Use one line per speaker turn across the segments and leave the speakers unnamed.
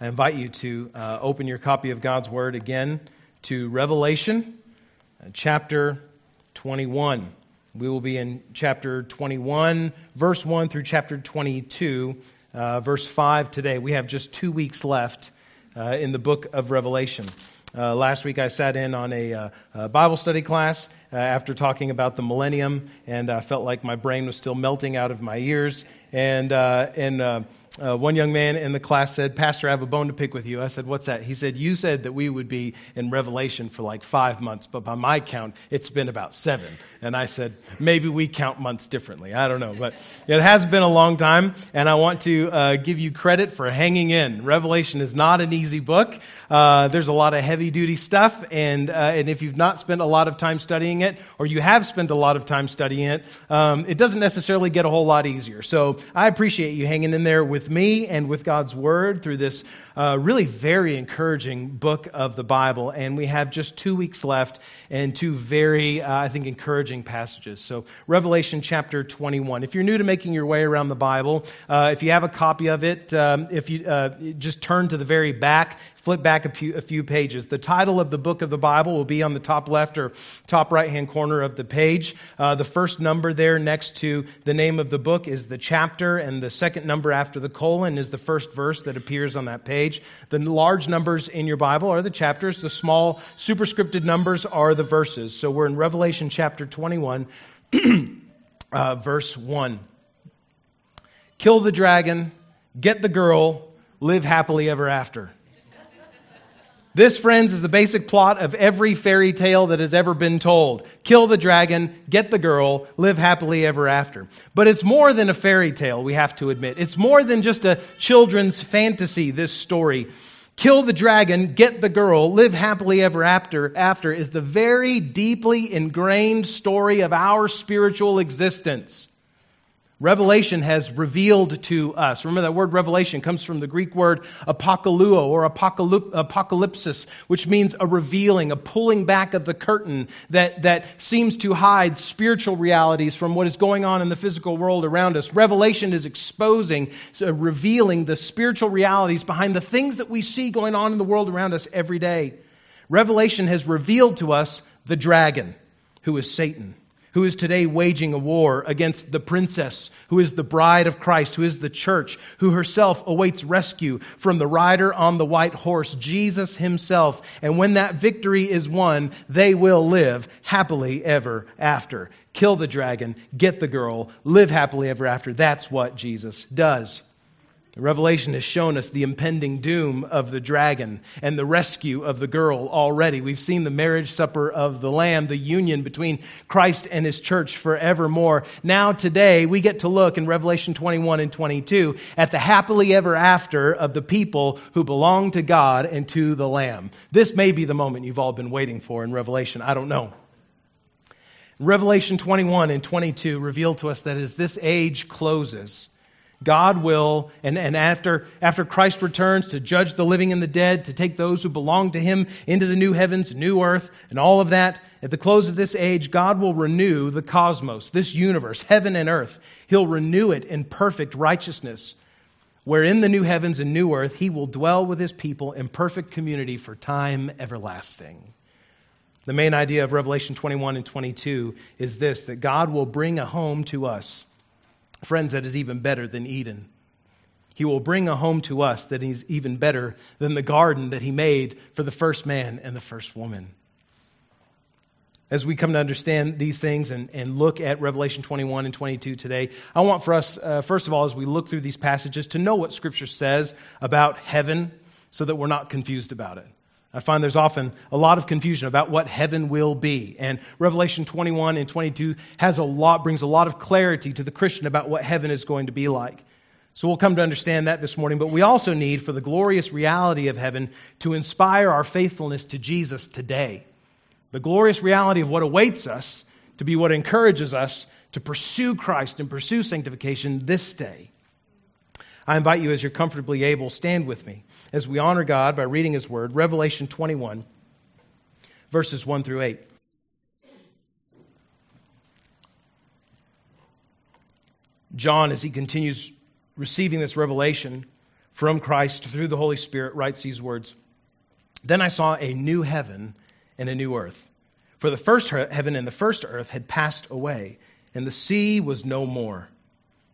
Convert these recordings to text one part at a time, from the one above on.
I invite you to uh, open your copy of God's Word again to Revelation uh, chapter 21. We will be in chapter 21, verse 1 through chapter 22, uh, verse 5 today. We have just two weeks left uh, in the book of Revelation. Uh, last week I sat in on a, a Bible study class after talking about the millennium, and I felt like my brain was still melting out of my ears. And uh, and uh, one young man in the class said, Pastor, I have a bone to pick with you. I said, What's that? He said, You said that we would be in Revelation for like five months, but by my count, it's been about seven. And I said, Maybe we count months differently. I don't know. But it has been a long time, and I want to uh, give you credit for hanging in. Revelation is not an easy book. Uh, there's a lot of heavy duty stuff, and, uh, and if you've not spent a lot of time studying it, or you have spent a lot of time studying it, um, it doesn't necessarily get a whole lot easier. So I appreciate you hanging in there with me and with God's Word through this uh, really very encouraging book of the Bible. And we have just two weeks left and two very, uh, I think, encouraging passages. So, Revelation chapter 21. If you're new to making your way around the Bible, uh, if you have a copy of it, um, if you uh, just turn to the very back, flip back a few, a few pages. The title of the book of the Bible will be on the top left or top right hand corner of the page. Uh, the first number there next to the name of the book is the chapter, and the second number after the colon is the first verse that appears on that page. The large numbers in your Bible are the chapters, the small superscripted numbers are the verses. So we're in Revelation chapter 21, uh, verse 1. Kill the dragon, get the girl, live happily ever after. This, friends, is the basic plot of every fairy tale that has ever been told. Kill the dragon, get the girl, live happily ever after. But it's more than a fairy tale, we have to admit. It's more than just a children's fantasy, this story. Kill the dragon, get the girl, live happily ever after, after is the very deeply ingrained story of our spiritual existence. Revelation has revealed to us. Remember that word revelation comes from the Greek word apokaluo or apocalypsis, which means a revealing, a pulling back of the curtain that, that seems to hide spiritual realities from what is going on in the physical world around us. Revelation is exposing, so revealing the spiritual realities behind the things that we see going on in the world around us every day. Revelation has revealed to us the dragon, who is Satan who is today waging a war against the princess, who is the bride of Christ, who is the church, who herself awaits rescue from the rider on the white horse, Jesus himself. And when that victory is won, they will live happily ever after. Kill the dragon, get the girl, live happily ever after. That's what Jesus does. Revelation has shown us the impending doom of the dragon and the rescue of the girl already. We've seen the marriage supper of the Lamb, the union between Christ and his church forevermore. Now, today, we get to look in Revelation 21 and 22 at the happily ever after of the people who belong to God and to the Lamb. This may be the moment you've all been waiting for in Revelation. I don't know. Revelation 21 and 22 reveal to us that as this age closes, God will, and, and after, after Christ returns to judge the living and the dead, to take those who belong to him into the new heavens, new earth, and all of that, at the close of this age, God will renew the cosmos, this universe, heaven and earth. He'll renew it in perfect righteousness, where in the new heavens and new earth, he will dwell with his people in perfect community for time everlasting. The main idea of Revelation 21 and 22 is this that God will bring a home to us Friends, that is even better than Eden. He will bring a home to us that is even better than the garden that he made for the first man and the first woman. As we come to understand these things and, and look at Revelation 21 and 22 today, I want for us, uh, first of all, as we look through these passages, to know what Scripture says about heaven so that we're not confused about it. I find there's often a lot of confusion about what heaven will be. And Revelation 21 and 22 has a lot, brings a lot of clarity to the Christian about what heaven is going to be like. So we'll come to understand that this morning. But we also need, for the glorious reality of heaven, to inspire our faithfulness to Jesus today. The glorious reality of what awaits us to be what encourages us to pursue Christ and pursue sanctification this day. I invite you, as you're comfortably able, stand with me as we honor God by reading His Word, Revelation 21, verses 1 through 8. John, as he continues receiving this revelation from Christ through the Holy Spirit, writes these words Then I saw a new heaven and a new earth. For the first heaven and the first earth had passed away, and the sea was no more.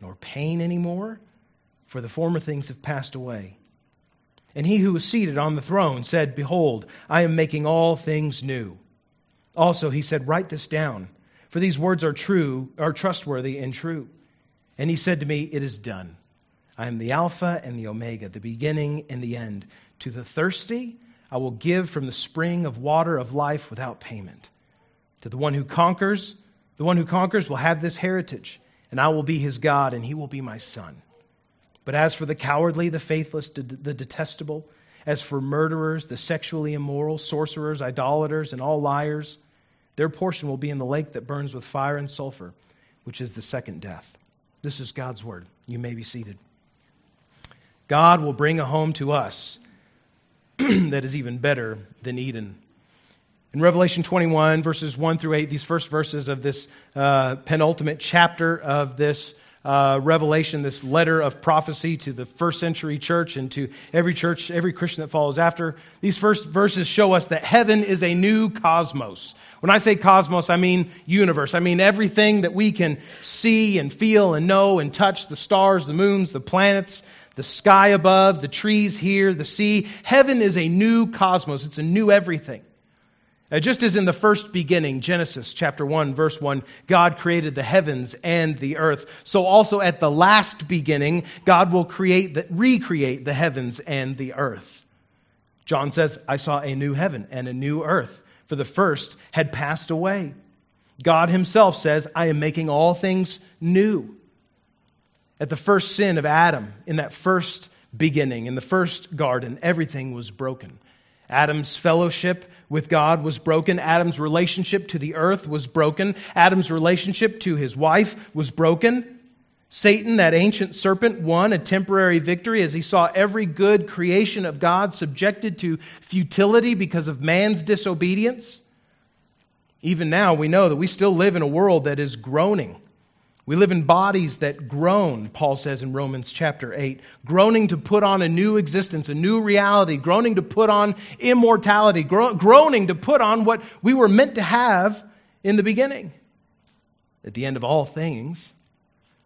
nor pain anymore, for the former things have passed away. And he who was seated on the throne said, Behold, I am making all things new. Also, he said, Write this down, for these words are true, are trustworthy and true. And he said to me, It is done. I am the Alpha and the Omega, the beginning and the end. To the thirsty, I will give from the spring of water of life without payment. To the one who conquers, the one who conquers will have this heritage and I will be his God, and he will be my son. But as for the cowardly, the faithless, the detestable, as for murderers, the sexually immoral, sorcerers, idolaters, and all liars, their portion will be in the lake that burns with fire and sulfur, which is the second death. This is God's word. You may be seated. God will bring a home to us that is even better than Eden. In Revelation 21, verses 1 through 8, these first verses of this uh, penultimate chapter of this uh, revelation, this letter of prophecy to the first century church and to every church, every Christian that follows after, these first verses show us that heaven is a new cosmos. When I say cosmos, I mean universe. I mean everything that we can see and feel and know and touch the stars, the moons, the planets, the sky above, the trees here, the sea. Heaven is a new cosmos, it's a new everything. Uh, just as in the first beginning, Genesis chapter 1, verse 1, God created the heavens and the earth, so also at the last beginning, God will create the, recreate the heavens and the earth. John says, I saw a new heaven and a new earth, for the first had passed away. God himself says, I am making all things new. At the first sin of Adam, in that first beginning, in the first garden, everything was broken. Adam's fellowship with God was broken. Adam's relationship to the earth was broken. Adam's relationship to his wife was broken. Satan, that ancient serpent, won a temporary victory as he saw every good creation of God subjected to futility because of man's disobedience. Even now, we know that we still live in a world that is groaning we live in bodies that groan, Paul says in Romans chapter 8, groaning to put on a new existence, a new reality, groaning to put on immortality, gro- groaning to put on what we were meant to have in the beginning. At the end of all things,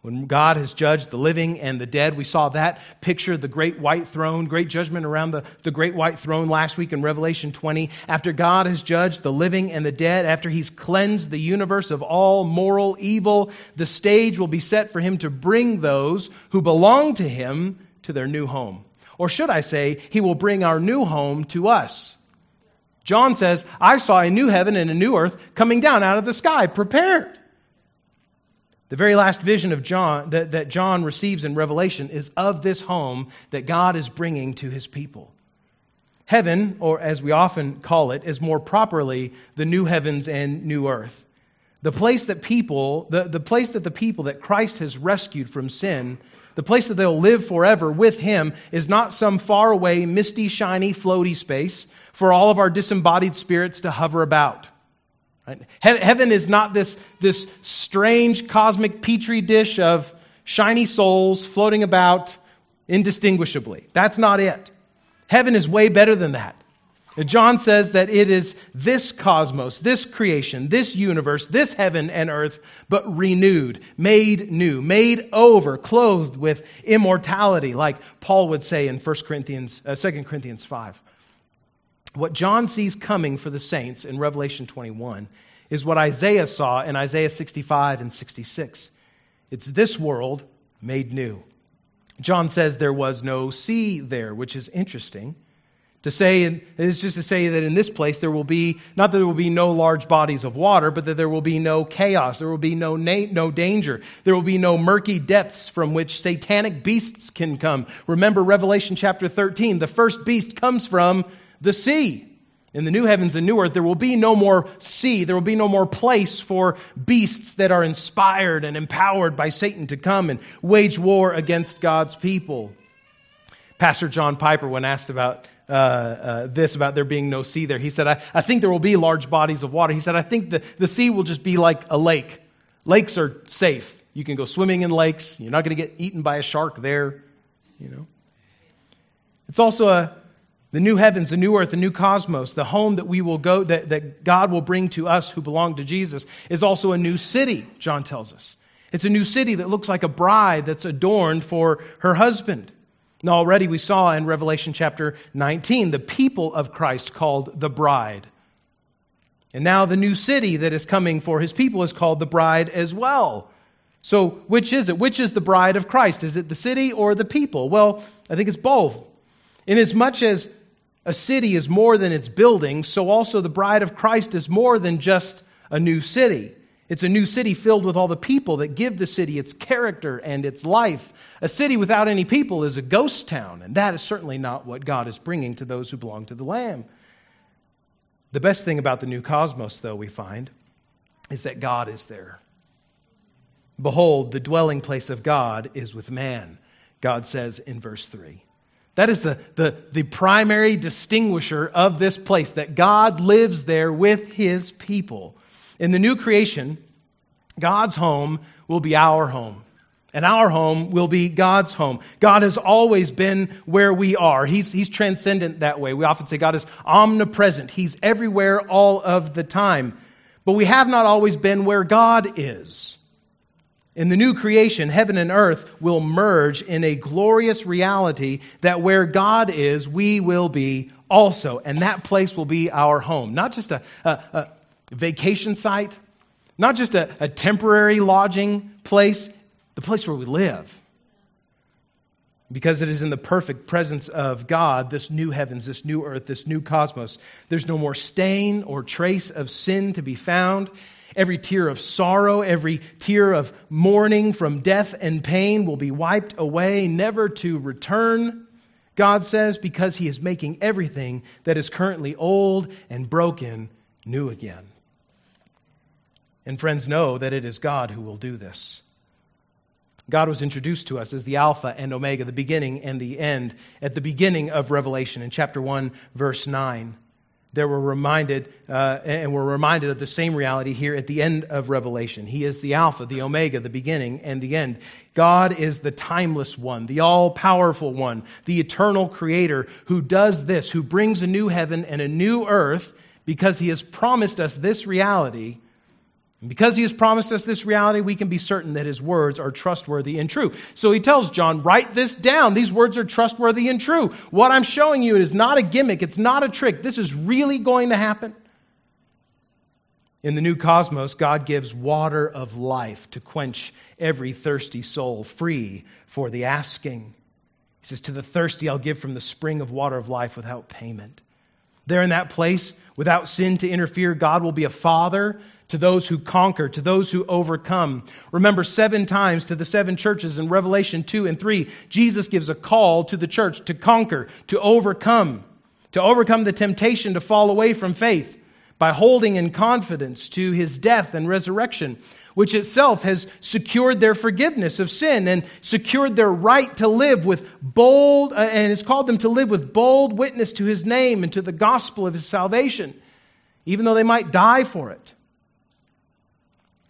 when God has judged the living and the dead, we saw that picture, the great white throne, great judgment around the, the great white throne last week in Revelation 20. After God has judged the living and the dead, after he's cleansed the universe of all moral evil, the stage will be set for him to bring those who belong to him to their new home. Or should I say, he will bring our new home to us. John says, I saw a new heaven and a new earth coming down out of the sky, prepared the very last vision of John that, that John receives in Revelation is of this home that God is bringing to his people. Heaven, or as we often call it, is more properly the new heavens and new earth. The place that people, the, the place that the people that Christ has rescued from sin, the place that they'll live forever with him is not some faraway, misty, shiny, floaty space for all of our disembodied spirits to hover about. Heaven is not this, this strange cosmic petri dish of shiny souls floating about indistinguishably. That's not it. Heaven is way better than that. John says that it is this cosmos, this creation, this universe, this heaven and earth, but renewed, made new, made over, clothed with immortality, like Paul would say in 1 Corinthians, uh, 2 Corinthians 5. What John sees coming for the saints in Revelation 21 is what Isaiah saw in Isaiah 65 and 66. It's this world made new. John says there was no sea there, which is interesting To say, and it's just to say that in this place there will be, not that there will be no large bodies of water, but that there will be no chaos, there will be no, na- no danger, there will be no murky depths from which satanic beasts can come. Remember Revelation chapter 13, the first beast comes from the sea. In the new heavens and new earth, there will be no more sea. There will be no more place for beasts that are inspired and empowered by Satan to come and wage war against God's people. Pastor John Piper, when asked about uh, uh, this, about there being no sea there, he said, I, I think there will be large bodies of water. He said, I think the, the sea will just be like a lake. Lakes are safe. You can go swimming in lakes. You're not going to get eaten by a shark there. You know. It's also a the new heavens, the new earth, the new cosmos, the home that we will go, that, that God will bring to us who belong to Jesus, is also a new city, John tells us. It's a new city that looks like a bride that's adorned for her husband. Now, already we saw in Revelation chapter 19 the people of Christ called the bride. And now the new city that is coming for his people is called the bride as well. So, which is it? Which is the bride of Christ? Is it the city or the people? Well, I think it's both. Inasmuch as a city is more than its buildings, so also the bride of Christ is more than just a new city. It's a new city filled with all the people that give the city its character and its life. A city without any people is a ghost town, and that is certainly not what God is bringing to those who belong to the Lamb. The best thing about the new cosmos, though, we find, is that God is there. Behold, the dwelling place of God is with man, God says in verse 3. That is the, the, the primary distinguisher of this place, that God lives there with his people. In the new creation, God's home will be our home. And our home will be God's home. God has always been where we are. He's, he's transcendent that way. We often say God is omnipresent. He's everywhere all of the time. But we have not always been where God is. In the new creation, heaven and earth will merge in a glorious reality that where God is, we will be also. And that place will be our home. Not just a, a, a vacation site, not just a, a temporary lodging place, the place where we live. Because it is in the perfect presence of God, this new heavens, this new earth, this new cosmos. There's no more stain or trace of sin to be found. Every tear of sorrow, every tear of mourning from death and pain will be wiped away, never to return, God says, because He is making everything that is currently old and broken new again. And friends, know that it is God who will do this. God was introduced to us as the Alpha and Omega, the beginning and the end, at the beginning of Revelation in chapter 1, verse 9 there were reminded, uh, and we're reminded of the same reality here at the end of Revelation. He is the Alpha, the Omega, the beginning and the end. God is the timeless one, the all powerful one, the eternal creator who does this, who brings a new heaven and a new earth because he has promised us this reality and because he has promised us this reality, we can be certain that his words are trustworthy and true. So he tells John, write this down. These words are trustworthy and true. What I'm showing you is not a gimmick, it's not a trick. This is really going to happen. In the new cosmos, God gives water of life to quench every thirsty soul, free for the asking. He says, To the thirsty, I'll give from the spring of water of life without payment. There in that place, without sin to interfere, God will be a father to those who conquer, to those who overcome. Remember, seven times to the seven churches in Revelation 2 and 3, Jesus gives a call to the church to conquer, to overcome, to overcome the temptation to fall away from faith by holding in confidence to his death and resurrection, which itself has secured their forgiveness of sin and secured their right to live with bold, uh, and has called them to live with bold witness to his name and to the gospel of his salvation, even though they might die for it.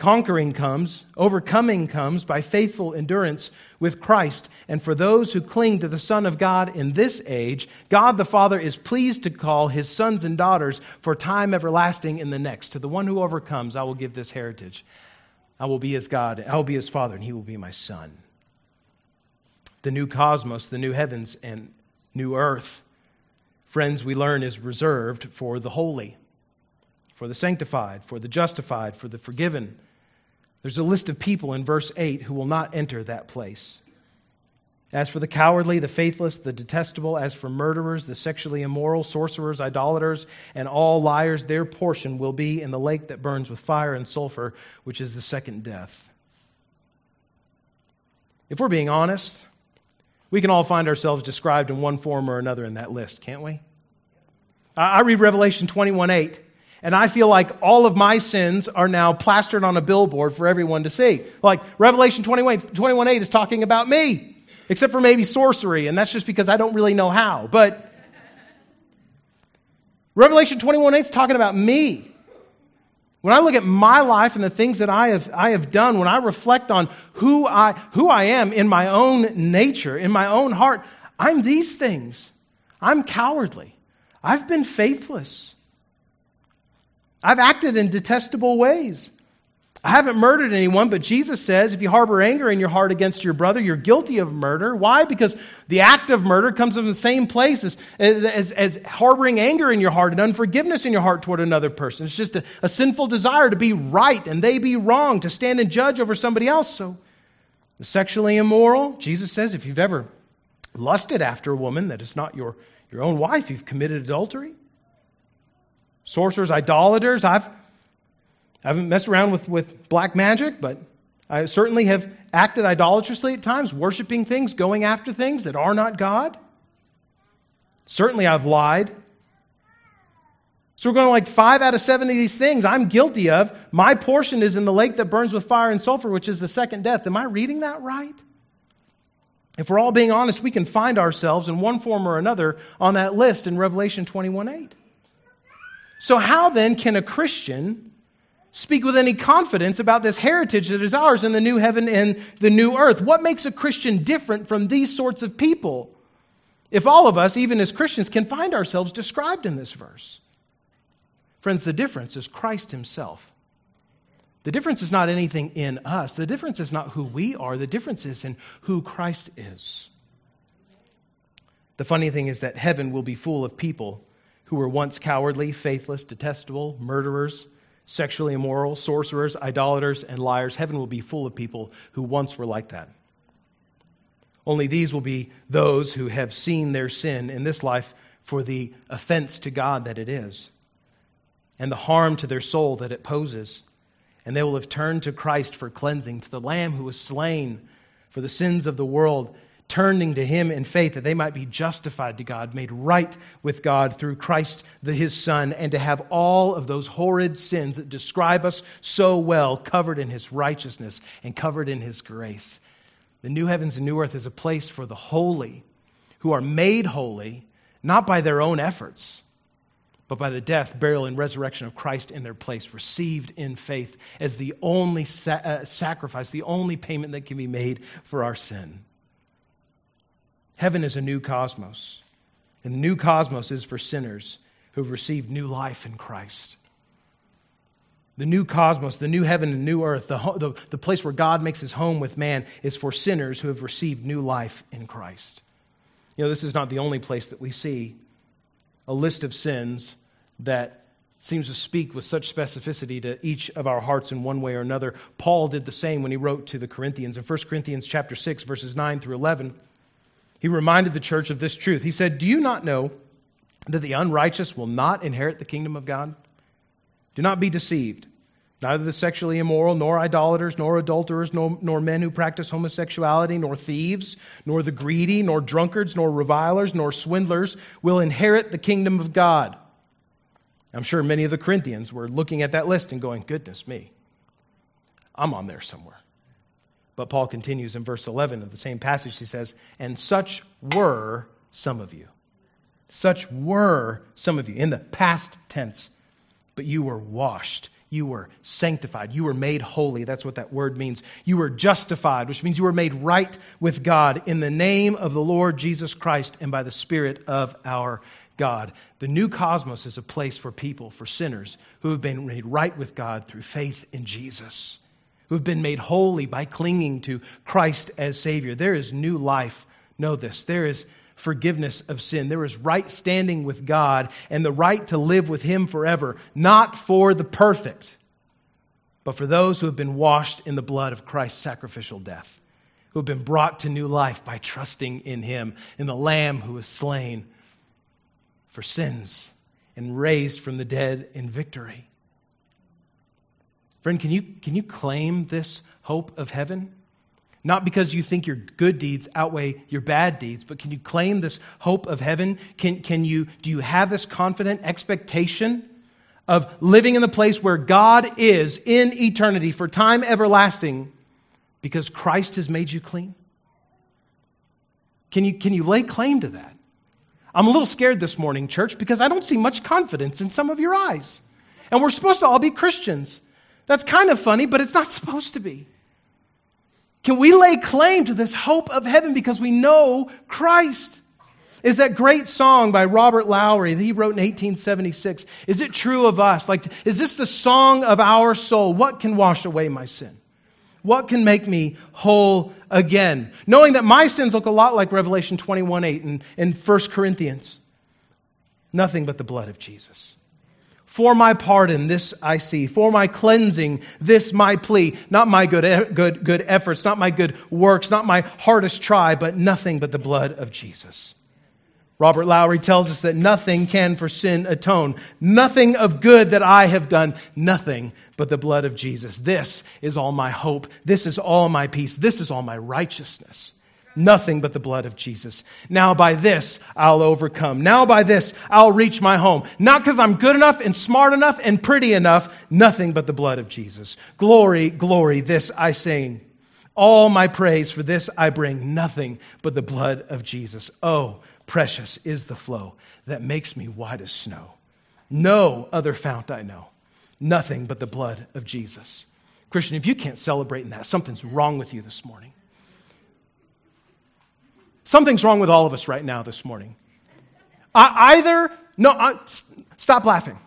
Conquering comes, overcoming comes by faithful endurance with Christ. And for those who cling to the Son of God in this age, God the Father is pleased to call his sons and daughters for time everlasting in the next. To the one who overcomes, I will give this heritage. I will be his God, I will be his Father, and he will be my Son. The new cosmos, the new heavens, and new earth, friends, we learn is reserved for the holy, for the sanctified, for the justified, for the forgiven there's a list of people in verse 8 who will not enter that place. As for the cowardly, the faithless, the detestable, as for murderers, the sexually immoral, sorcerers, idolaters, and all liars, their portion will be in the lake that burns with fire and sulfur, which is the second death. If we're being honest, we can all find ourselves described in one form or another in that list, can't we? I read Revelation 21 8, and I feel like all of my sins are now plastered on a billboard for everyone to see. Like Revelation 21, 21 8 is talking about me except for maybe sorcery, and that's just because I don't really know how. But Revelation 21 8 is talking about me. When I look at my life and the things that I have, I have done, when I reflect on who I, who I am in my own nature, in my own heart, I'm these things. I'm cowardly. I've been faithless. I've acted in detestable ways. I haven't murdered anyone, but Jesus says if you harbor anger in your heart against your brother, you're guilty of murder. Why? Because the act of murder comes from the same place as, as, as harboring anger in your heart and unforgiveness in your heart toward another person. It's just a, a sinful desire to be right and they be wrong, to stand and judge over somebody else. So, the sexually immoral, Jesus says if you've ever lusted after a woman that is not your, your own wife, you've committed adultery. Sorcerers, idolaters, I've I haven't messed around with, with black magic, but I certainly have acted idolatrously at times, worshiping things, going after things that are not God. Certainly I've lied. So we're going to like five out of seven of these things I'm guilty of. My portion is in the lake that burns with fire and sulfur, which is the second death. Am I reading that right? If we're all being honest, we can find ourselves in one form or another on that list in Revelation 21 8. So, how then can a Christian speak with any confidence about this heritage that is ours in the new heaven and the new earth. What makes a Christian different from these sorts of people? If all of us, even as Christians, can find ourselves described in this verse. Friends, the difference is Christ Himself. The difference is not anything in us. The difference is not who we are. The difference is in who Christ is. The funny thing is that heaven will be full of people who were once cowardly, faithless, detestable, murderers, sexually immoral, sorcerers, idolaters, and liars. Heaven will be full of people who once were like that. Only these will be those who have seen their sin in this life for the offense to God that it is, and the harm to their soul that it poses. And they will have turned to Christ for cleansing, to the Lamb who was slain for the sins of the world turning to him in faith that they might be justified to God, made right with God through Christ the, his Son, and to have all of those horrid sins that describe us so well covered in his righteousness and covered in his grace. The new heavens and new earth is a place for the holy who are made holy not by their own efforts, but by the death, burial, and resurrection of Christ in their place, received in faith as the only sa- uh, sacrifice, the only payment that can be made for our sin. Heaven is a new cosmos. And the new cosmos is for sinners who have received new life in Christ. The new cosmos, the new heaven and new earth, the, the, the place where God makes his home with man, is for sinners who have received new life in Christ. You know, this is not the only place that we see a list of sins that seems to speak with such specificity to each of our hearts in one way or another. Paul did the same when he wrote to the Corinthians. In 1 Corinthians chapter 6, verses 9 through 11, he reminded the church of this truth. He said, Do you not know that the unrighteous will not inherit the kingdom of God? Do not be deceived. Neither the sexually immoral, nor idolaters, nor adulterers, nor, nor, men who practice homosexuality, nor thieves, nor the greedy, nor drunkards, nor revilers, nor swindlers will inherit the kingdom of God. I'm sure many of the Corinthians were looking at that list and going, Goodness me, I'm on there somewhere. But Paul continues in verse 11 of the same passage. He says, And such were some of you. Such were some of you in the past tense. But you were washed. You were sanctified. You were made holy. That's what that word means. You were justified, which means you were made right with God in the name of the Lord Jesus Christ and by the Spirit of our God. The new cosmos is a place for people, for sinners, who have been made right with God through faith in Jesus who've been made holy by clinging to Christ as Savior. There is new life. Know this. There is forgiveness of sin. There is right standing with God and the right to live with Him forever, not for the perfect, but for those who have been washed in the blood of Christ's sacrificial death. who have been brought to new life by trusting in him, in the Lamb who was slain for sins and raised from the dead in victory. Friend, can you, can you claim this hope of heaven? Not because you think your good deeds outweigh your bad deeds, but can you claim this hope of heaven? Can, can you, do you have this confident expectation of living in the place where God is in eternity for time everlasting because Christ has made you clean? Can you, can you lay claim to that? I'm a little scared this morning, church, because I don't see much confidence in some of your eyes. And we're supposed to all be Christians. That's kind of funny, but it's not supposed to be. Can we lay claim to this hope of heaven because we know Christ? Is that great song by Robert Lowry that he wrote in 1876? Is it true of us? Like, is this the song of our soul? What can wash away my sin? What can make me whole again? Knowing that my sins look a lot like Revelation 21 8 and, and 1 Corinthians. Nothing but the blood of Jesus. For my pardon, this I see. For my cleansing, this my plea. Not my good, good, good efforts, not my good works, not my hardest try, but nothing but the blood of Jesus. Robert Lowry tells us that nothing can for sin atone. Nothing of good that I have done. Nothing but the blood of Jesus. This is all my hope. This is all my peace. This is all my righteousness. Nothing but the blood of Jesus. Now by this I'll overcome. Now by this I'll reach my home. Not because I'm good enough and smart enough and pretty enough. Nothing but the blood of Jesus. Glory, glory, this I sing. All my praise for this I bring. Nothing but the blood of Jesus. Oh, Precious is the flow that makes me white as snow. No other fount I know. Nothing but the blood of Jesus. Christian, if you can't celebrate in that, something's wrong with you this morning. Something's wrong with all of us right now this morning. I, either, no, I, stop laughing.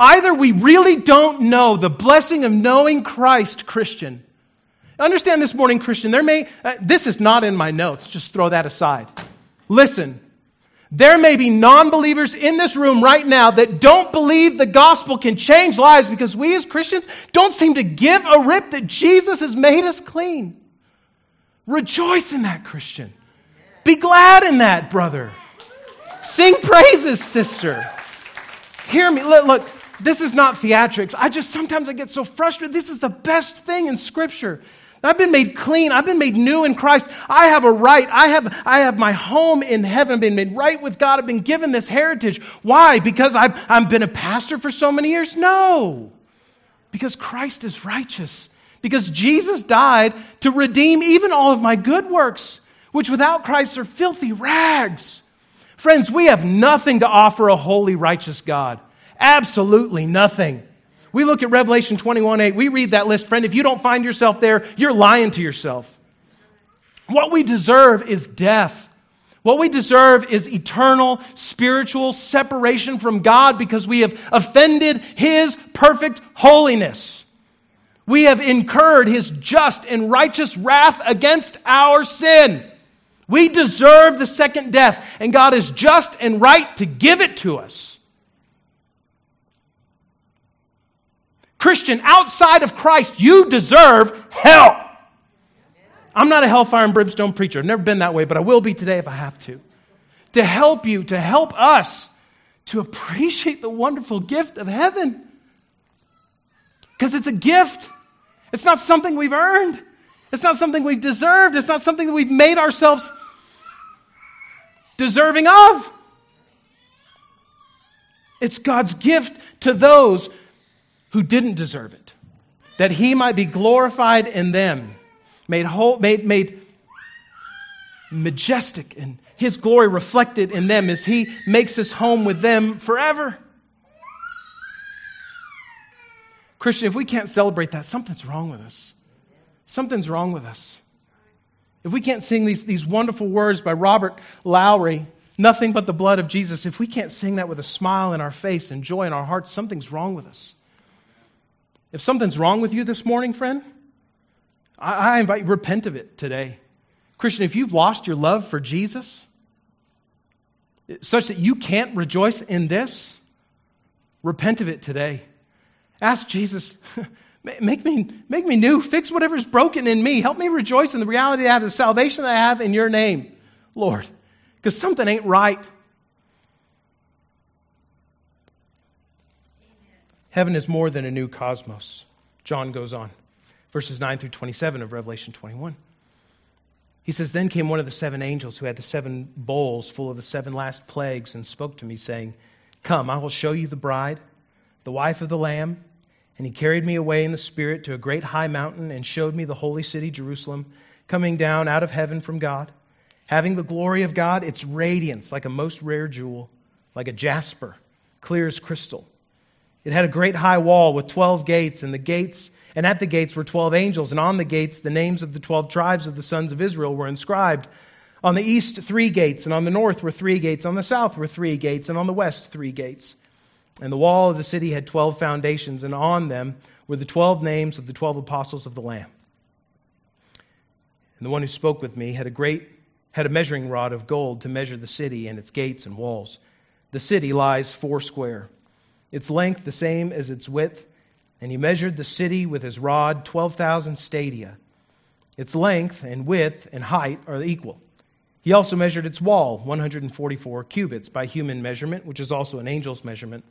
Either we really don't know the blessing of knowing Christ, Christian, Understand this morning, Christian, there may, uh, this is not in my notes, just throw that aside. Listen, there may be non believers in this room right now that don't believe the gospel can change lives because we as Christians don't seem to give a rip that Jesus has made us clean. Rejoice in that, Christian. Be glad in that, brother. Sing praises, sister. Hear me. Look, look, this is not theatrics. I just sometimes I get so frustrated. This is the best thing in Scripture. I've been made clean. I've been made new in Christ. I have a right. I have, I have my home in heaven. I've been made right with God. I've been given this heritage. Why? Because I've, I've been a pastor for so many years? No. Because Christ is righteous. Because Jesus died to redeem even all of my good works, which without Christ are filthy rags. Friends, we have nothing to offer a holy, righteous God. Absolutely nothing. We look at Revelation 21 8. We read that list, friend. If you don't find yourself there, you're lying to yourself. What we deserve is death. What we deserve is eternal spiritual separation from God because we have offended His perfect holiness. We have incurred His just and righteous wrath against our sin. We deserve the second death, and God is just and right to give it to us. Christian, outside of Christ, you deserve hell. I'm not a hellfire and brimstone preacher. I've never been that way, but I will be today if I have to. To help you, to help us to appreciate the wonderful gift of heaven. Because it's a gift. It's not something we've earned. It's not something we've deserved. It's not something that we've made ourselves deserving of. It's God's gift to those who didn't deserve it, that he might be glorified in them, made whole, made, made majestic and his glory reflected in them as he makes his home with them forever. Christian, if we can't celebrate that, something's wrong with us. Something's wrong with us. If we can't sing these, these wonderful words by Robert Lowry, nothing but the blood of Jesus, if we can't sing that with a smile in our face and joy in our hearts, something's wrong with us. If something's wrong with you this morning, friend, I, I invite you repent of it today. Christian, if you've lost your love for Jesus, such that you can't rejoice in this, repent of it today. Ask Jesus, Make me, make me new. Fix whatever's broken in me. Help me rejoice in the reality that I have, the salvation that I have in your name, Lord. Because something ain't right. Heaven is more than a new cosmos. John goes on, verses 9 through 27 of Revelation 21. He says, Then came one of the seven angels who had the seven bowls full of the seven last plagues and spoke to me, saying, Come, I will show you the bride, the wife of the Lamb. And he carried me away in the Spirit to a great high mountain and showed me the holy city, Jerusalem, coming down out of heaven from God, having the glory of God, its radiance like a most rare jewel, like a jasper, clear as crystal. It had a great high wall with 12 gates, and the gates and at the gates were 12 angels, and on the gates the names of the 12 tribes of the sons of Israel were inscribed. On the east, three gates, and on the north were three gates, on the south were three gates, and on the west, three gates. And the wall of the city had 12 foundations, and on them were the 12 names of the 12 apostles of the Lamb. And the one who spoke with me had a great had a measuring rod of gold to measure the city and its gates and walls. The city lies foursquare its length the same as its width, and he measured the city with his rod 12,000 stadia. Its length and width and height are equal. He also measured its wall, 144 cubits by human measurement, which is also an angel's measurement.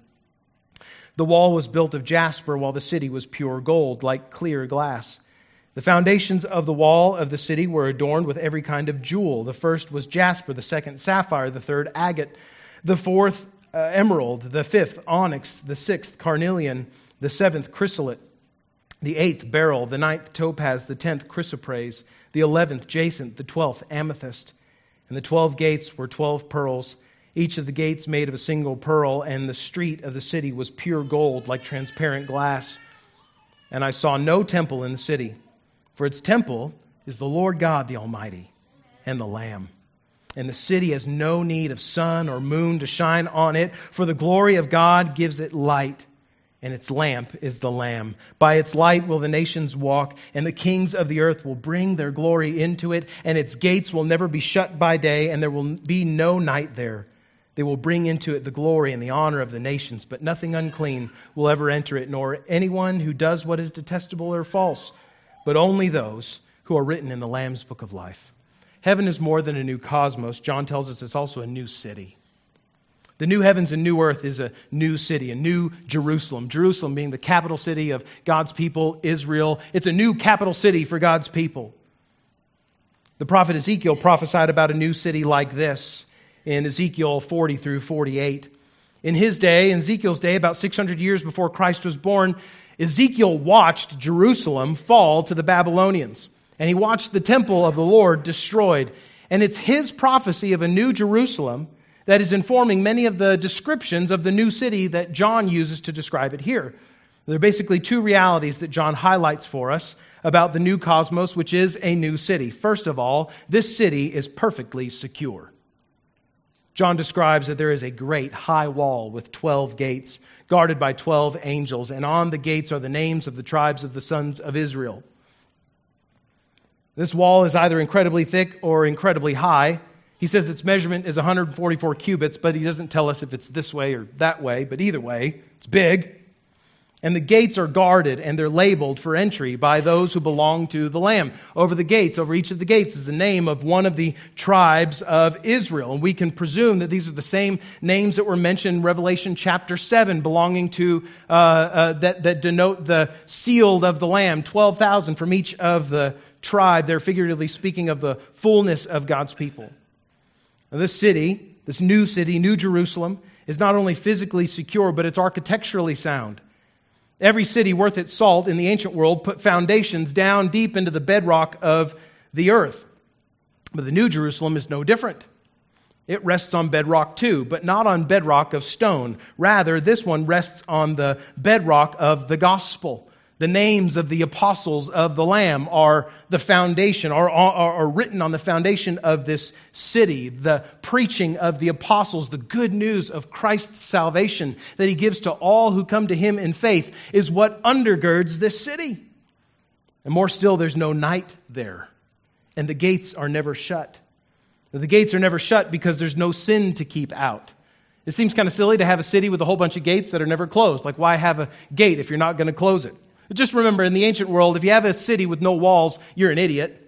The wall was built of jasper, while the city was pure gold, like clear glass. The foundations of the wall of the city were adorned with every kind of jewel. The first was jasper, the second sapphire, the third agate, the fourth uh, emerald, the fifth onyx, the sixth carnelian, the seventh chrysolite, the eighth beryl, the ninth topaz, the tenth chrysoprase, the eleventh jacinth, the twelfth amethyst. And the twelve gates were twelve pearls, each of the gates made of a single pearl, and the street of the city was pure gold, like transparent glass. And I saw no temple in the city, for its temple is the Lord God the Almighty and the Lamb and the city has no need of sun or moon to shine on it, for the glory of God gives it light, and its lamp is the Lamb. By its light will the nations walk, and the kings of the earth will bring their glory into it, and its gates will never be shut by day, and there will be no night there. They will bring into it the glory and the honor of the nations, but nothing unclean will ever enter it, nor anyone who does what is detestable or false, but only those who are written in the Lamb's book of life. Heaven is more than a new cosmos. John tells us it's also a new city. The new heavens and new earth is a new city, a new Jerusalem. Jerusalem being the capital city of God's people, Israel. It's a new capital city for God's people. The prophet Ezekiel prophesied about a new city like this in Ezekiel 40 through 48. In his day, in Ezekiel's day, about 600 years before Christ was born, Ezekiel watched Jerusalem fall to the Babylonians and he watched the temple of the Lord destroyed. And it's his prophecy of a new Jerusalem that is informing many of the descriptions of the new city that John uses to describe it here. There are basically two realities that John highlights for us about the new cosmos, which is a new city. First of all, this city is perfectly secure. John describes that there is a great high wall with 12 gates, guarded by 12 angels, and on the gates are the names of the tribes of the sons of Israel. This wall is either incredibly thick or incredibly high. He says its measurement is 144 cubits, but he doesn't tell us if it's this way or that way, but either way, it's big. And the gates are guarded and they're labeled for entry by those who belong to the Lamb. Over the gates, over each of the gates, is the name of one of the tribes of Israel. And we can presume that these are the same names that were mentioned in Revelation chapter 7, belonging to, uh, uh, that, that denote the sealed of the Lamb, 12,000 from each of the tribe. They're figuratively speaking of the fullness of God's people. Now, this city, this new city, New Jerusalem, is not only physically secure, but it's architecturally sound. Every city worth its salt in the ancient world put foundations down deep into the bedrock of the earth. But the New Jerusalem is no different. It rests on bedrock too, but not on bedrock of stone. Rather, this one rests on the bedrock of the gospel. The names of the apostles of the Lamb are the foundation, are, are, are, written on the foundation of this city. The preaching of the apostles, the good news of Christ's salvation that he gives to all who come to him in faith, is what undergirds this city. And more still, there's no night there, and the gates are never shut. The gates are never shut because there's no sin to keep out. It seems kind of silly to have a city with a whole bunch of gates that are never closed. Like, why have a gate if you're not going to close it? Just remember, in the ancient world, if you have a city with no walls, you're an idiot.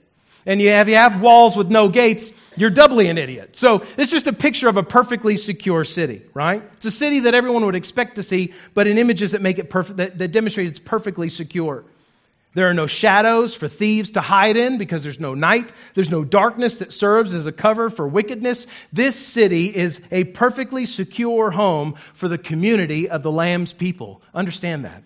And you you have walls with no gates, you're doubly an idiot. So it's just a picture of a perfectly secure city, right? It's a city that everyone would expect to see, but in images that make it perfect, that, that demonstrate it's perfectly secure. There are no shadows for thieves to hide in because there's no night. There's no darkness that serves as a cover for wickedness. This city is a perfectly secure home for the community of the Lamb's people. Understand that.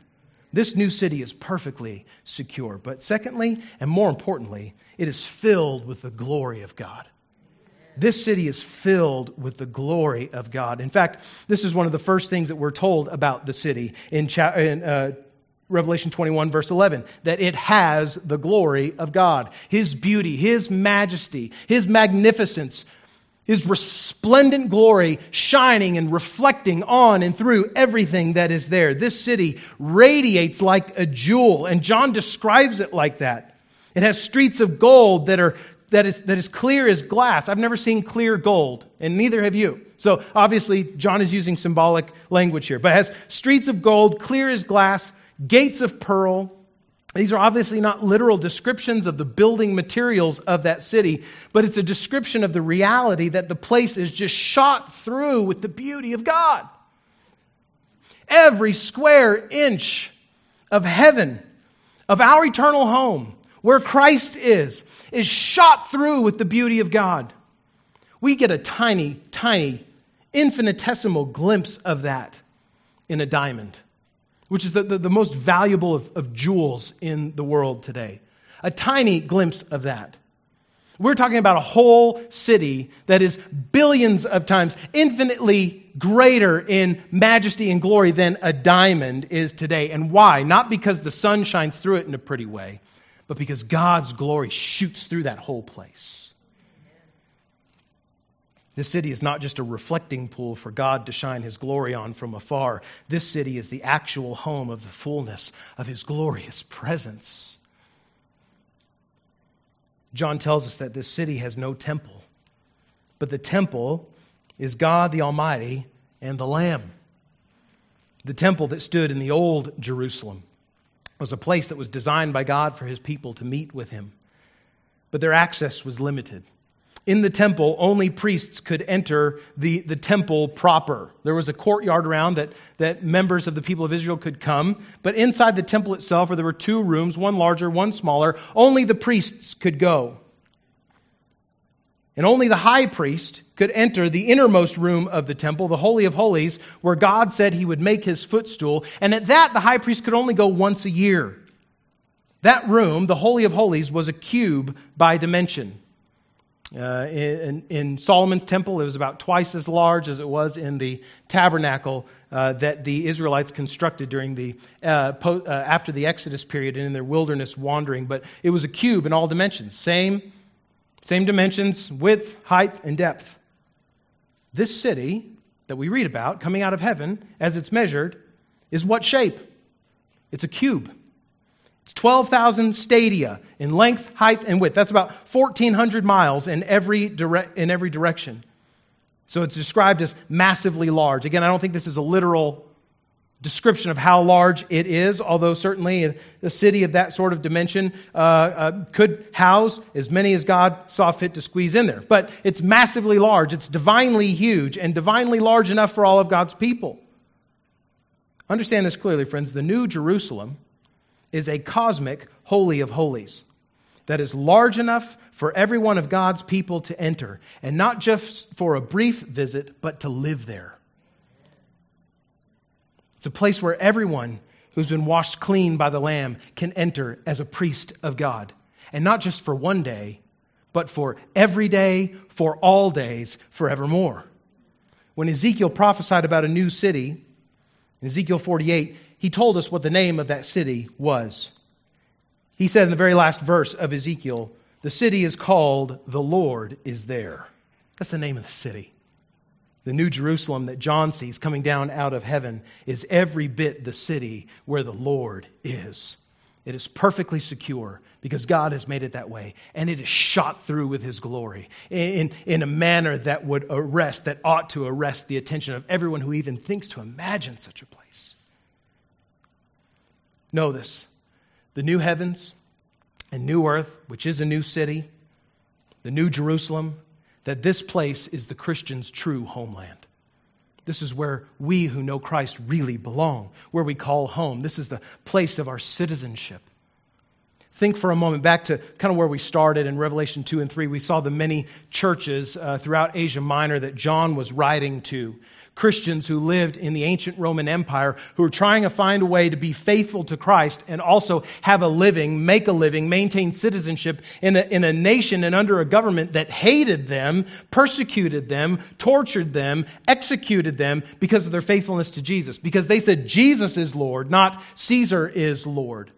This new city is perfectly secure. But secondly, and more importantly, it is filled with the glory of God. This city is filled with the glory of God. In fact, this is one of the first things that we're told about the city in, cha- in uh, Revelation 21, verse 11, that it has the glory of God. His beauty, His majesty, His magnificence, His resplendent glory shining and reflecting on and through everything that is there. This city radiates like a jewel, and John describes it like that. It has streets of gold that are that is, that is clear as glass. I've never seen clear gold, and neither have you. So obviously, John is using symbolic language here, but has streets of gold, clear as glass, gates of pearl. These are obviously not literal descriptions of the building materials of that city, but it's a description of the reality that the place is just shot through with the beauty of God. Every square inch of heaven, of our eternal home, where Christ is, is shot through with the beauty of God. We get a tiny, tiny, infinitesimal glimpse of that in a diamond which is the, the, the most valuable of, of jewels in the world today. A tiny glimpse of that. We're talking about a whole city that is billions of times infinitely greater in majesty and glory than a diamond is today. And why? Not because the sun shines through it in a pretty way, but because God's glory shoots through that whole place. This city is not just a reflecting pool for God to shine his glory on from afar. This city is the actual home of the fullness of his glorious presence. John tells us that this city has no temple, but the temple is God the Almighty and the Lamb. The temple that stood in the old Jerusalem was a place that was designed by God for his people to meet with him, but their access was limited in the temple, only priests could enter the, the temple proper. There was a courtyard around that, that members of the people of Israel could come. But inside the temple itself, there were two rooms, one larger, one smaller, only the priests could go. And only the high priest could enter the innermost room of the temple, the Holy of Holies, where God said he would make his footstool. And at that, the high priest could only go once a year. That room, the Holy of Holies, was a cube by dimension. Uh, in, in, Solomon's temple, it was about twice as large as it was in the tabernacle uh, that the Israelites constructed during the uh, po- uh, after the Exodus period and in their wilderness wandering. But it was a cube in all dimensions, same same dimensions, width, height, and depth. This city that we read about coming out of heaven, as it's measured, is what shape? It's a cube. It's 12,000 stadia in length, height, and width. That's about 1,400 miles in every, dire- in every direction. So it's described as massively large. Again, I don't think this is a literal description of how large it is, although certainly a city of that sort of dimension uh, uh, could house as many as God saw fit to squeeze in there. But it's massively large, it's divinely huge, and divinely large enough for all of God's people. Understand this clearly, friends. The New Jerusalem is a cosmic holy of holies that is large enough for every one of God's people to enter, and not just for a brief visit, but to live there. It's a place where everyone who's been washed clean by the Lamb can enter as a priest of God. And not just for one day, but for every day, for all days, forevermore. When Ezekiel prophesied about a new city, in Ezekiel 48, he told us what the name of that city was. He said in the very last verse of Ezekiel, the city is called The Lord is There. That's the name of the city. The New Jerusalem that John sees coming down out of heaven is every bit the city where the Lord is. It is perfectly secure because God has made it that way. And it is shot through with His glory in, in a manner that would arrest, that ought to arrest the attention of everyone who even thinks to imagine such a place. Know this the new heavens and new earth, which is a new city, the new Jerusalem, that this place is the Christian's true homeland. This is where we who know Christ really belong, where we call home. This is the place of our citizenship. Think for a moment back to kind of where we started in Revelation 2 and 3. We saw the many churches uh, throughout Asia Minor that John was writing to. Christians who lived in the ancient Roman Empire who were trying to find a way to be faithful to Christ and also have a living, make a living, maintain citizenship in a, in a nation and under a government that hated them, persecuted them, tortured them, executed them because of their faithfulness to Jesus. Because they said Jesus is Lord, not Caesar is Lord.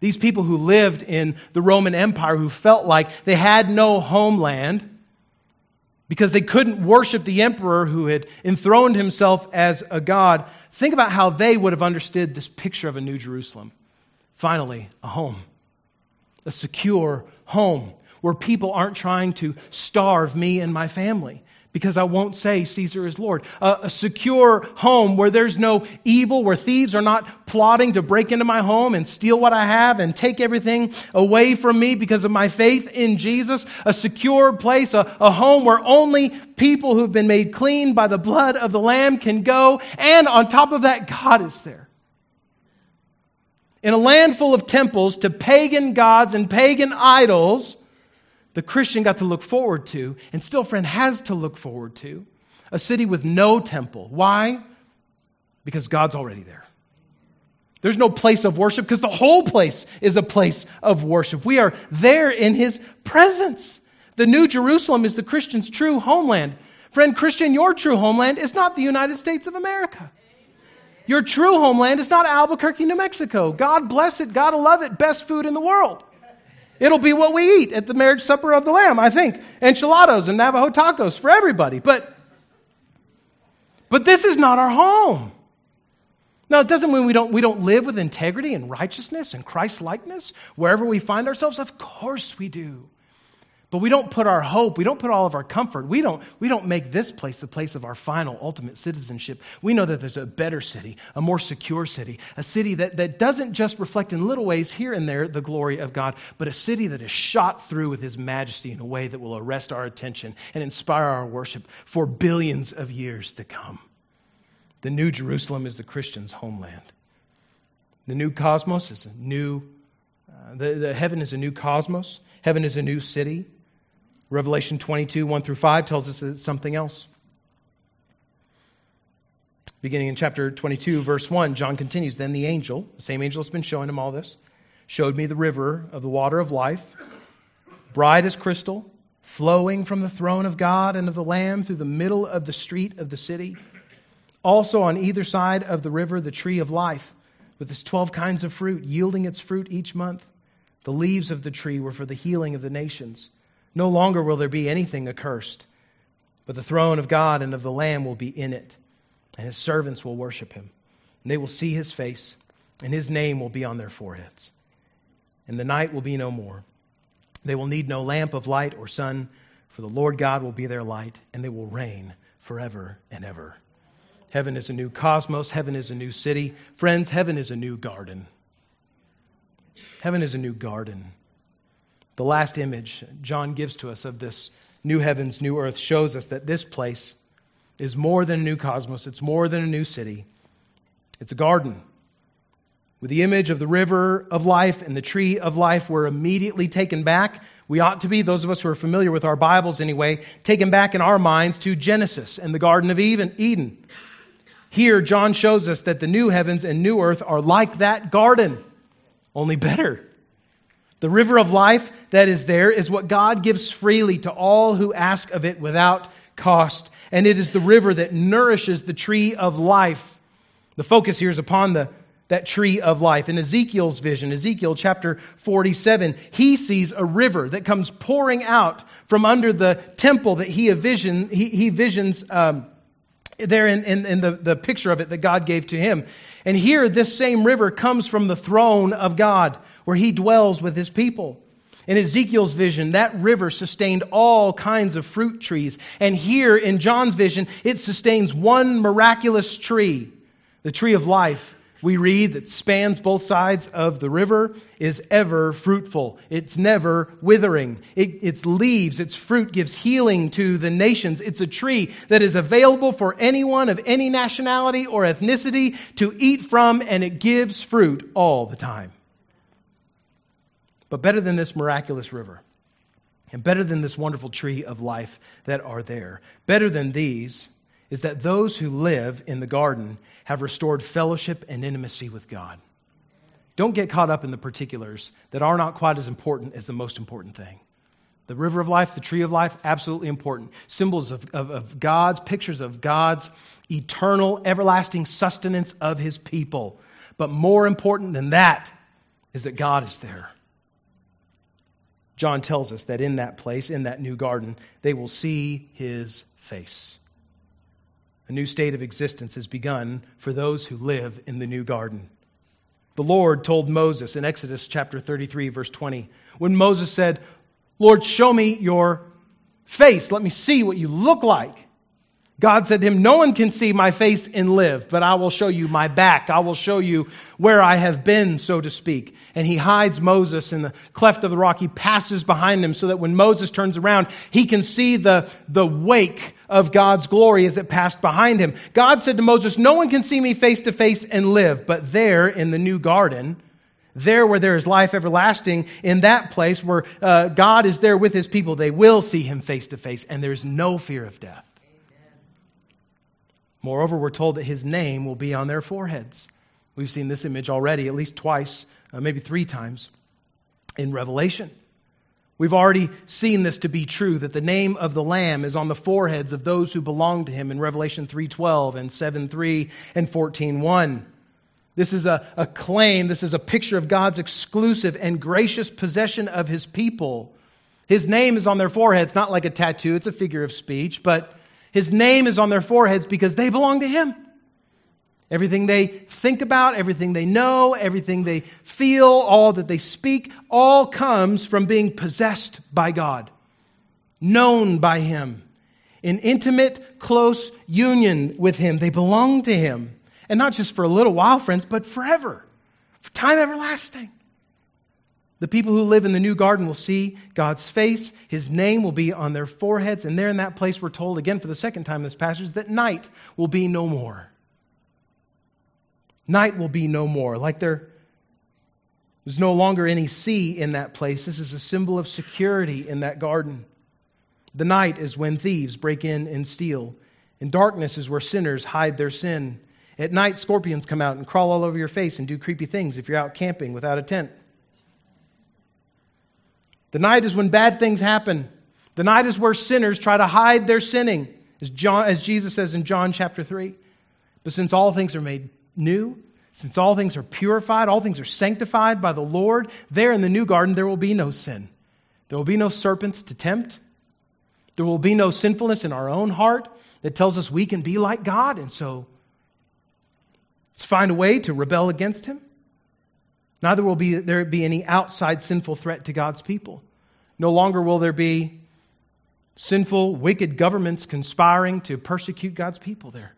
These people who lived in the Roman Empire who felt like they had no homeland because they couldn't worship the emperor who had enthroned himself as a god. Think about how they would have understood this picture of a new Jerusalem. Finally, a home, a secure home where people aren't trying to starve me and my family because I won't say Caesar is Lord. A, a, secure home where there's no evil, where thieves are not plotting to break into my home and steal what I have and take everything away from me because of my faith in Jesus. A secure place, a, a home where only people who've been made clean by the blood of the Lamb can go. And on top of that, God is there. In a land full of temples to pagan gods and pagan idols, the Christian got to look forward to, and still, friend, has to look forward to, a city with no temple. Why? Because God's already there. There's no place of worship because the whole place is a place of worship. We are there in His presence. The New Jerusalem is the Christian's true homeland. Friend, Christian, your true homeland is not the United States of America. Your true homeland is not Albuquerque, New Mexico. God bless it. God love it. Best food in the world. It'll be what we eat at the marriage supper of the Lamb, I think. Enchiladas and Navajo tacos for everybody. But, but this is not our home. Now, it doesn't mean we don't, we don't live with integrity and righteousness and Christ likeness wherever we find ourselves. Of course we do. But we don't put our hope, we don't put all of our comfort, we don't, we don't make this place the place of our final, ultimate citizenship. We know that there's a better city, a more secure city, a city that, that doesn't just reflect in little ways here and there the glory of God, but a city that is shot through with His majesty in a way that will arrest our attention and inspire our worship for billions of years to come. The New Jerusalem is the Christian's homeland. The new cosmos is a new, uh, the, the heaven is a new cosmos. Heaven is a new city. Revelation 22, 1 through 5 tells us it's something else. Beginning in chapter 22, verse 1, John continues Then the angel, the same angel that's been showing him all this, showed me the river of the water of life, bright as crystal, flowing from the throne of God and of the Lamb through the middle of the street of the city. Also on either side of the river, the tree of life, with its 12 kinds of fruit, yielding its fruit each month. The leaves of the tree were for the healing of the nations. No longer will there be anything accursed, but the throne of God and of the Lamb will be in it, and his servants will worship him. And they will see his face, and his name will be on their foreheads. And the night will be no more. They will need no lamp of light or sun, for the Lord God will be their light, and they will reign forever and ever. Heaven is a new cosmos. Heaven is a new city. Friends, heaven is a new garden. Heaven is a new garden. The last image John gives to us of this new heavens, new earth shows us that this place is more than a new cosmos, it's more than a new city. It's a garden. With the image of the river of life and the tree of life, we're immediately taken back. We ought to be, those of us who are familiar with our Bibles anyway, taken back in our minds to Genesis and the Garden of Eden. Here, John shows us that the new heavens and new earth are like that garden, only better. The river of life that is there is what God gives freely to all who ask of it without cost. And it is the river that nourishes the tree of life. The focus here is upon the, that tree of life. In Ezekiel's vision, Ezekiel chapter 47, he sees a river that comes pouring out from under the temple that he, vision, he, he visions um, there in, in, in the, the picture of it that God gave to him. And here, this same river comes from the throne of God where he dwells with his people. In Ezekiel's vision, that river sustained all kinds of fruit trees. And here in John's vision, it sustains one miraculous tree, the tree of life, we read that spans both sides of the river is ever fruitful. It's never withering. It, its leaves, its fruit gives healing to the nations. It's a tree that is available for anyone of any nationality or ethnicity to eat from, and it gives fruit all the time. But better than this miraculous river, and better than this wonderful tree of life that are there, better than these is that those who live in the garden have restored fellowship and intimacy with God. Don't get caught up in the particulars that are not quite as important as the most important thing. The river of life, the tree of life, absolutely important. Symbols of, of, of, God's, pictures of God's eternal, everlasting sustenance of his people. But more important than that is that God is there. John tells us that in that place, in that new garden, they will see his face. A new state of existence has begun for those who live in the new garden. The Lord told Moses in Exodus chapter 33, verse 20, when Moses said, Lord, show me your face. Let me see what you look like. God said to him, No one can see my face and live, but I will show you my back. I will show you where I have been, so to speak. And he hides Moses in the cleft of the rock. He passes behind him so that when Moses turns around, he can see the, the wake of God's glory as it passed behind him. God said to Moses, No one can see me face to face and live, but there in the new garden, there where there is life everlasting, in that place where uh, God is there with his people, they will see him face to face, and there is no fear of death. Moreover, we're told that his name will be on their foreheads. We've seen this image already, at least twice, uh, maybe three times in Revelation. We've already seen this to be true that the name of the lamb is on the foreheads of those who belong to him in Revelation 3:12 and 7:3 and 14:1. This is a, a claim, this is a picture of God's exclusive and gracious possession of his people. His name is on their foreheads, not like a tattoo, it's a figure of speech, but his name is on their foreheads because they belong to Him. Everything they think about, everything they know, everything they feel, all that they speak, all comes from being possessed by God, known by Him, in intimate, close union with Him. They belong to Him. And not just for a little while, friends, but forever, for time everlasting. The people who live in the new garden will see God's face. His name will be on their foreheads. And there in that place, we're told again for the second time in this passage that night will be no more. Night will be no more. Like there, there's no longer any sea in that place. This is a symbol of security in that garden. The night is when thieves break in and steal. And darkness is where sinners hide their sin. At night, scorpions come out and crawl all over your face and do creepy things if you're out camping without a tent. The night is when bad things happen. The night is where sinners try to hide their sinning, as, John, as Jesus says in John chapter 3. But since all things are made new, since all things are purified, all things are sanctified by the Lord, there in the new garden there will be no sin. There will be no serpents to tempt. There will be no sinfulness in our own heart that tells us we can be like God, and so let's find a way to rebel against Him. Neither will be, there be any outside sinful threat to God's people. No longer will there be sinful, wicked governments conspiring to persecute God's people there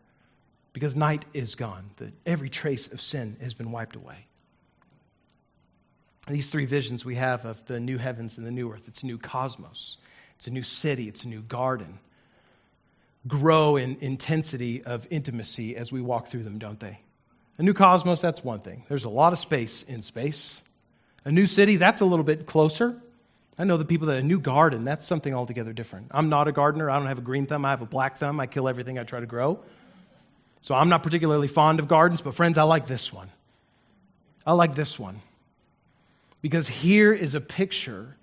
because night is gone. The, every trace of sin has been wiped away. These three visions we have of the new heavens and the new earth it's a new cosmos, it's a new city, it's a new garden grow in intensity of intimacy as we walk through them, don't they? A new cosmos, that's one thing. There's a lot of space in space. A new city, that's a little bit closer. I know the people that a new garden, that's something altogether different. I'm not a gardener. I don't have a green thumb. I have a black thumb. I kill everything I try to grow. So I'm not particularly fond of gardens, but friends, I like this one. I like this one. Because here is a picture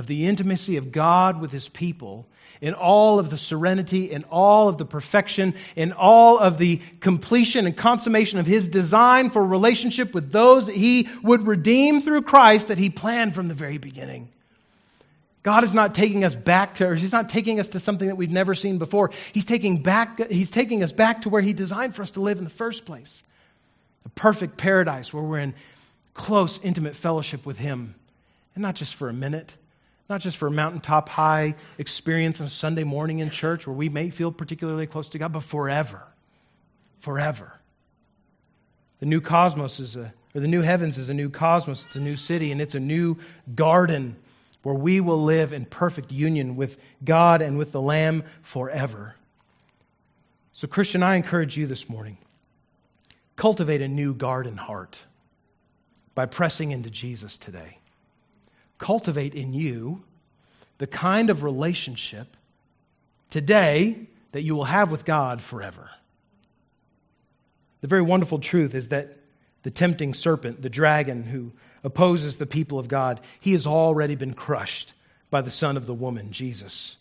of the intimacy of God with his people in all of the serenity, in all of the perfection, in all of the completion and consummation of his design for relationship with those he would redeem through Christ that he planned from the very beginning. God is not taking us back to, or He's not taking us to something that we've never seen before. He's taking, back, he's taking us back to where He designed for us to live in the first place. A perfect paradise where we're in close, intimate fellowship with Him. And not just for a minute, not just for a mountaintop high experience on a Sunday morning in church where we may feel particularly close to God, but forever. Forever. The new cosmos is a, or the new heavens is a new cosmos, it's a new city, and it's a new garden where we will live in perfect union with God and with the Lamb forever. So, Christian, I encourage you this morning cultivate a new garden heart by pressing into Jesus today. Cultivate in you the kind of relationship today that you will have with God forever. The very wonderful truth is that the tempting serpent, the dragon who opposes the people of God, he has already been crushed by the Son of the woman, Jesus.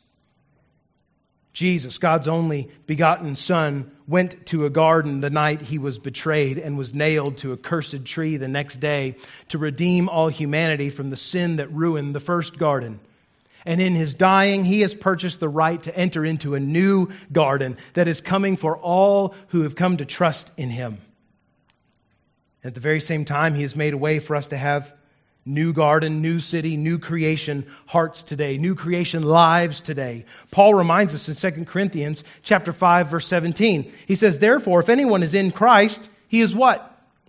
Jesus, God's only begotten Son, went to a garden the night he was betrayed and was nailed to a cursed tree the next day to redeem all humanity from the sin that ruined the first garden. And in his dying, he has purchased the right to enter into a new garden that is coming for all who have come to trust in him. At the very same time, he has made a way for us to have new garden, new city, new creation hearts today, new creation lives today. Paul reminds us in 2 Corinthians chapter 5 verse 17. He says, "Therefore, if anyone is in Christ, he is what?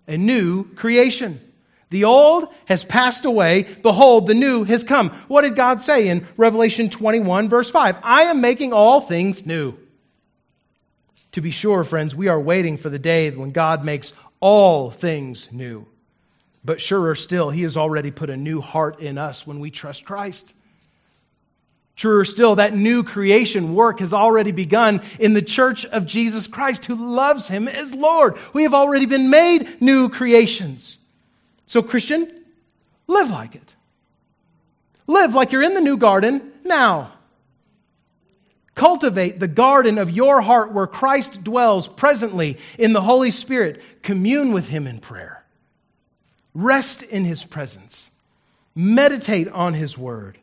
A new creation." The old has passed away. Behold, the new has come. What did God say in Revelation 21, verse 5? I am making all things new. To be sure, friends, we are waiting for the day when God makes all things new. But surer still, He has already put a new heart in us when we trust Christ. Truer still, that new creation work has already begun in the church of Jesus Christ who loves Him as Lord. We have already been made new creations. So, Christian, live like it. Live like you're in the new garden now. Cultivate the garden of your heart where Christ dwells presently in the Holy Spirit. Commune with Him in prayer. Rest in His presence. Meditate on His Word.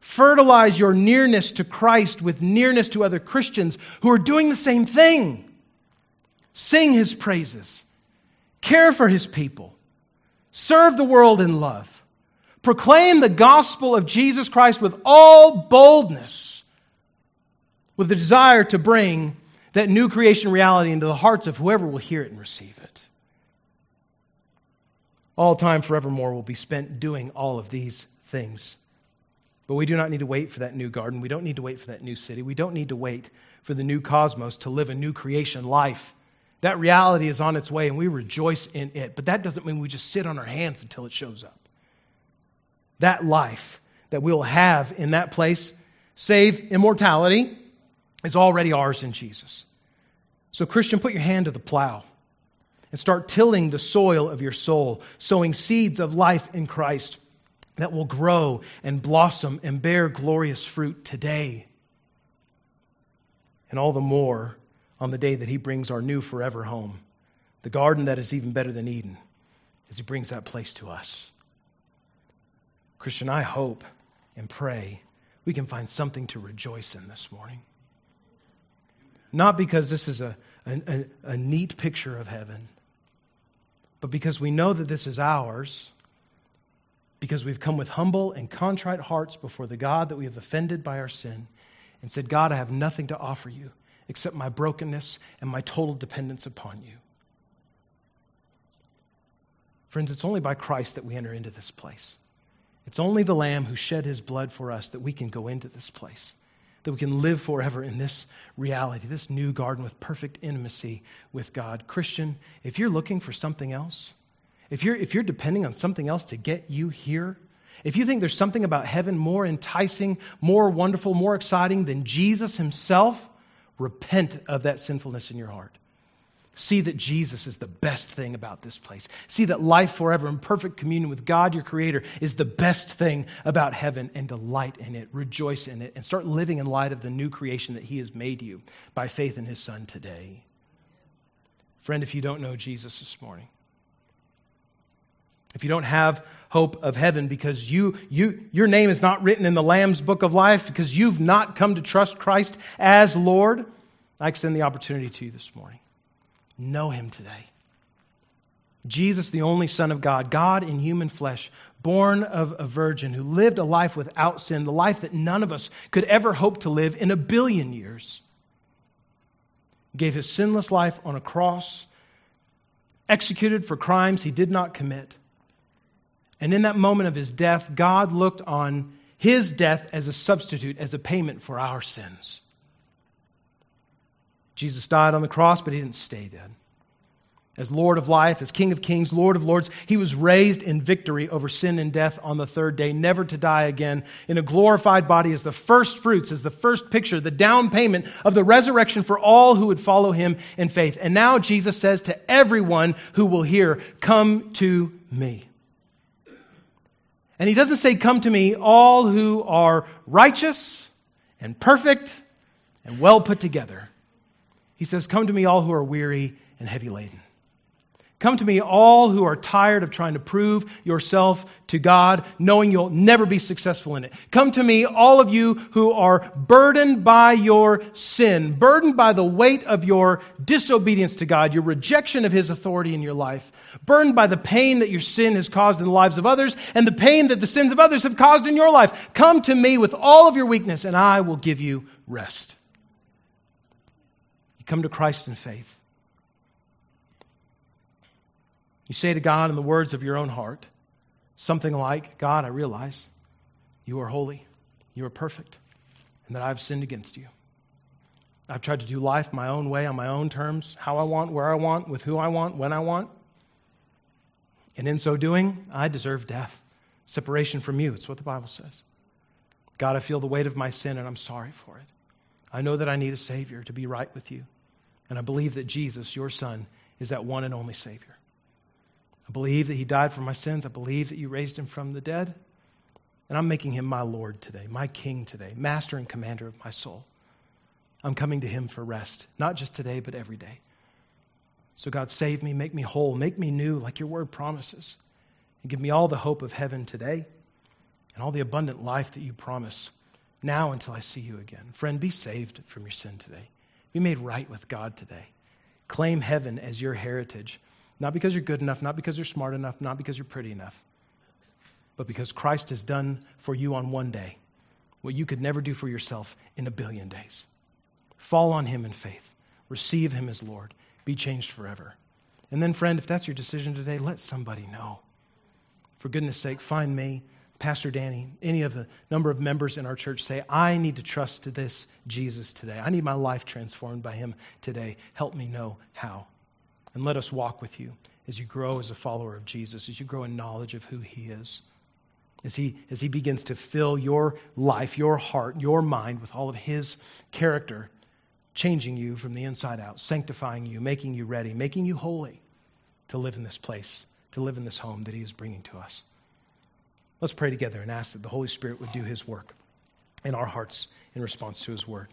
Fertilize your nearness to Christ with nearness to other Christians who are doing the same thing. Sing His praises. Care for His people. Serve the world in love. Proclaim the gospel of Jesus Christ with all boldness, with the desire to bring that new creation reality into the hearts of whoever will hear it and receive it. All time forevermore will be spent doing all of these things. But we do not need to wait for that new garden. We don't need to wait for that new city. We don't need to wait for the new cosmos to live a new creation life that reality is on its way and we rejoice in it. But that doesn't mean we just sit on our hands until it shows up. That life that we'll have in that place, save immortality, is already ours in Jesus. So, Christian, put your hand to the plow and start tilling the soil of your soul, sowing seeds of life in Christ that will grow and blossom and bear glorious fruit today. And all the more on the day that He brings our new forever home, the garden that is even better than Eden, as He brings that place to us. Christian, I hope and pray we can find something to rejoice in this morning. Not because this is a, a, a, neat picture of heaven, but because we know that this is ours, because we've come with humble and contrite hearts before the God that we have offended by our sin and said, God, I have nothing to offer you except my brokenness and my total dependence upon you. Friends, it's only by Christ that we enter into this place. It's only the Lamb who shed his blood for us that we can go into this place, that we can live forever in this reality, this new garden with perfect intimacy with God. Christian, if you're looking for something else, if you're, if you're depending on something else to get you here, if you think there's something about heaven more enticing, more wonderful, more exciting than Jesus himself, Repent of that sinfulness in your heart. See that Jesus is the best thing about this place. See that life forever in perfect communion with God, your Creator, is the best thing about heaven and delight in it, rejoice in it, and start living in light of the new creation that He has made you by faith in His Son today. Friend, if you don't know Jesus this morning, if you don't have hope of heaven because you, you, your name is not written in the Lamb's book of life because you've not come to trust Christ as Lord, I extend the opportunity to you this morning. Know him today. Jesus, the only Son of God, God in human flesh, born of a virgin, who lived a life without sin, the life that none of us could ever hope to live in a billion years, gave his sinless life on a cross executed for crimes he did not commit. And in that moment of his death, God looked on his death as a substitute, as a payment for our sins. Jesus died on the cross, but he didn't stay dead as Lord of life, as King of kings, Lord of lords. He was raised in victory over sin and death on the third day, never to die again, in a glorified body as the first fruits, as the first picture, the down payment of the resurrection for all who would follow him in faith. And now Jesus says to everyone who will hear, Come to me. And he doesn't say, Come to me, all who are righteous and perfect and well put together. He says, Come to me, all who are weary and heavy laden. Come to me, all who are tired of trying to prove yourself to God, knowing you'll never be successful in it. Come to me, all of you who are burdened by your sin, burdened by the weight of your disobedience to God, your rejection of His authority in your life, burdened by the pain that your sin has caused in the lives of others, and the pain that the sins of others have caused in your life. Come to me with all of your weakness, and I will give you rest. Come to Christ in faith. You say to God in the words of your own heart something like, God, I realize you are holy, you are perfect, and that I've sinned against you. I've tried to do life my own way, on my own terms, how I want, where I want, with who I want, when I want. And in so doing, I deserve death, separation from you. It's what the Bible says. God, I feel the weight of my sin and I'm sorry for it. I know that I need a Savior to be right with you. And I believe that Jesus, your Son, is that one and only Savior. I believe that he died for my sins. I believe that you raised him from the dead. And I'm making him my Lord today, my King today, master and commander of my soul. I'm coming to him for rest, not just today, but every day. So, God, save me, make me whole, make me new, like your word promises, and give me all the hope of heaven today and all the abundant life that you promise now until I see you again. Friend, be saved from your sin today. Be made right with God today. Claim heaven as your heritage. Not because you're good enough, not because you're smart enough, not because you're pretty enough, but because Christ has done for you on one day what you could never do for yourself in a billion days. Fall on Him in faith, receive Him as Lord, be changed forever. And then, friend, if that's your decision today, let somebody know. For goodness sake, find me, Pastor Danny, any of the number of members in our church say, I need to trust to this Jesus today. I need my life transformed by him today. Help me know how. And let us walk with you as you grow as a follower of Jesus, as you grow in knowledge of who he is. As he, as he begins to fill your life, your heart, your mind with all of his character, changing you from the inside out, sanctifying you, making you ready, making you holy to live in this place, to live in this home that he is bringing to us. Let's pray together and ask that the Holy Spirit would do his work in our hearts in response to his word.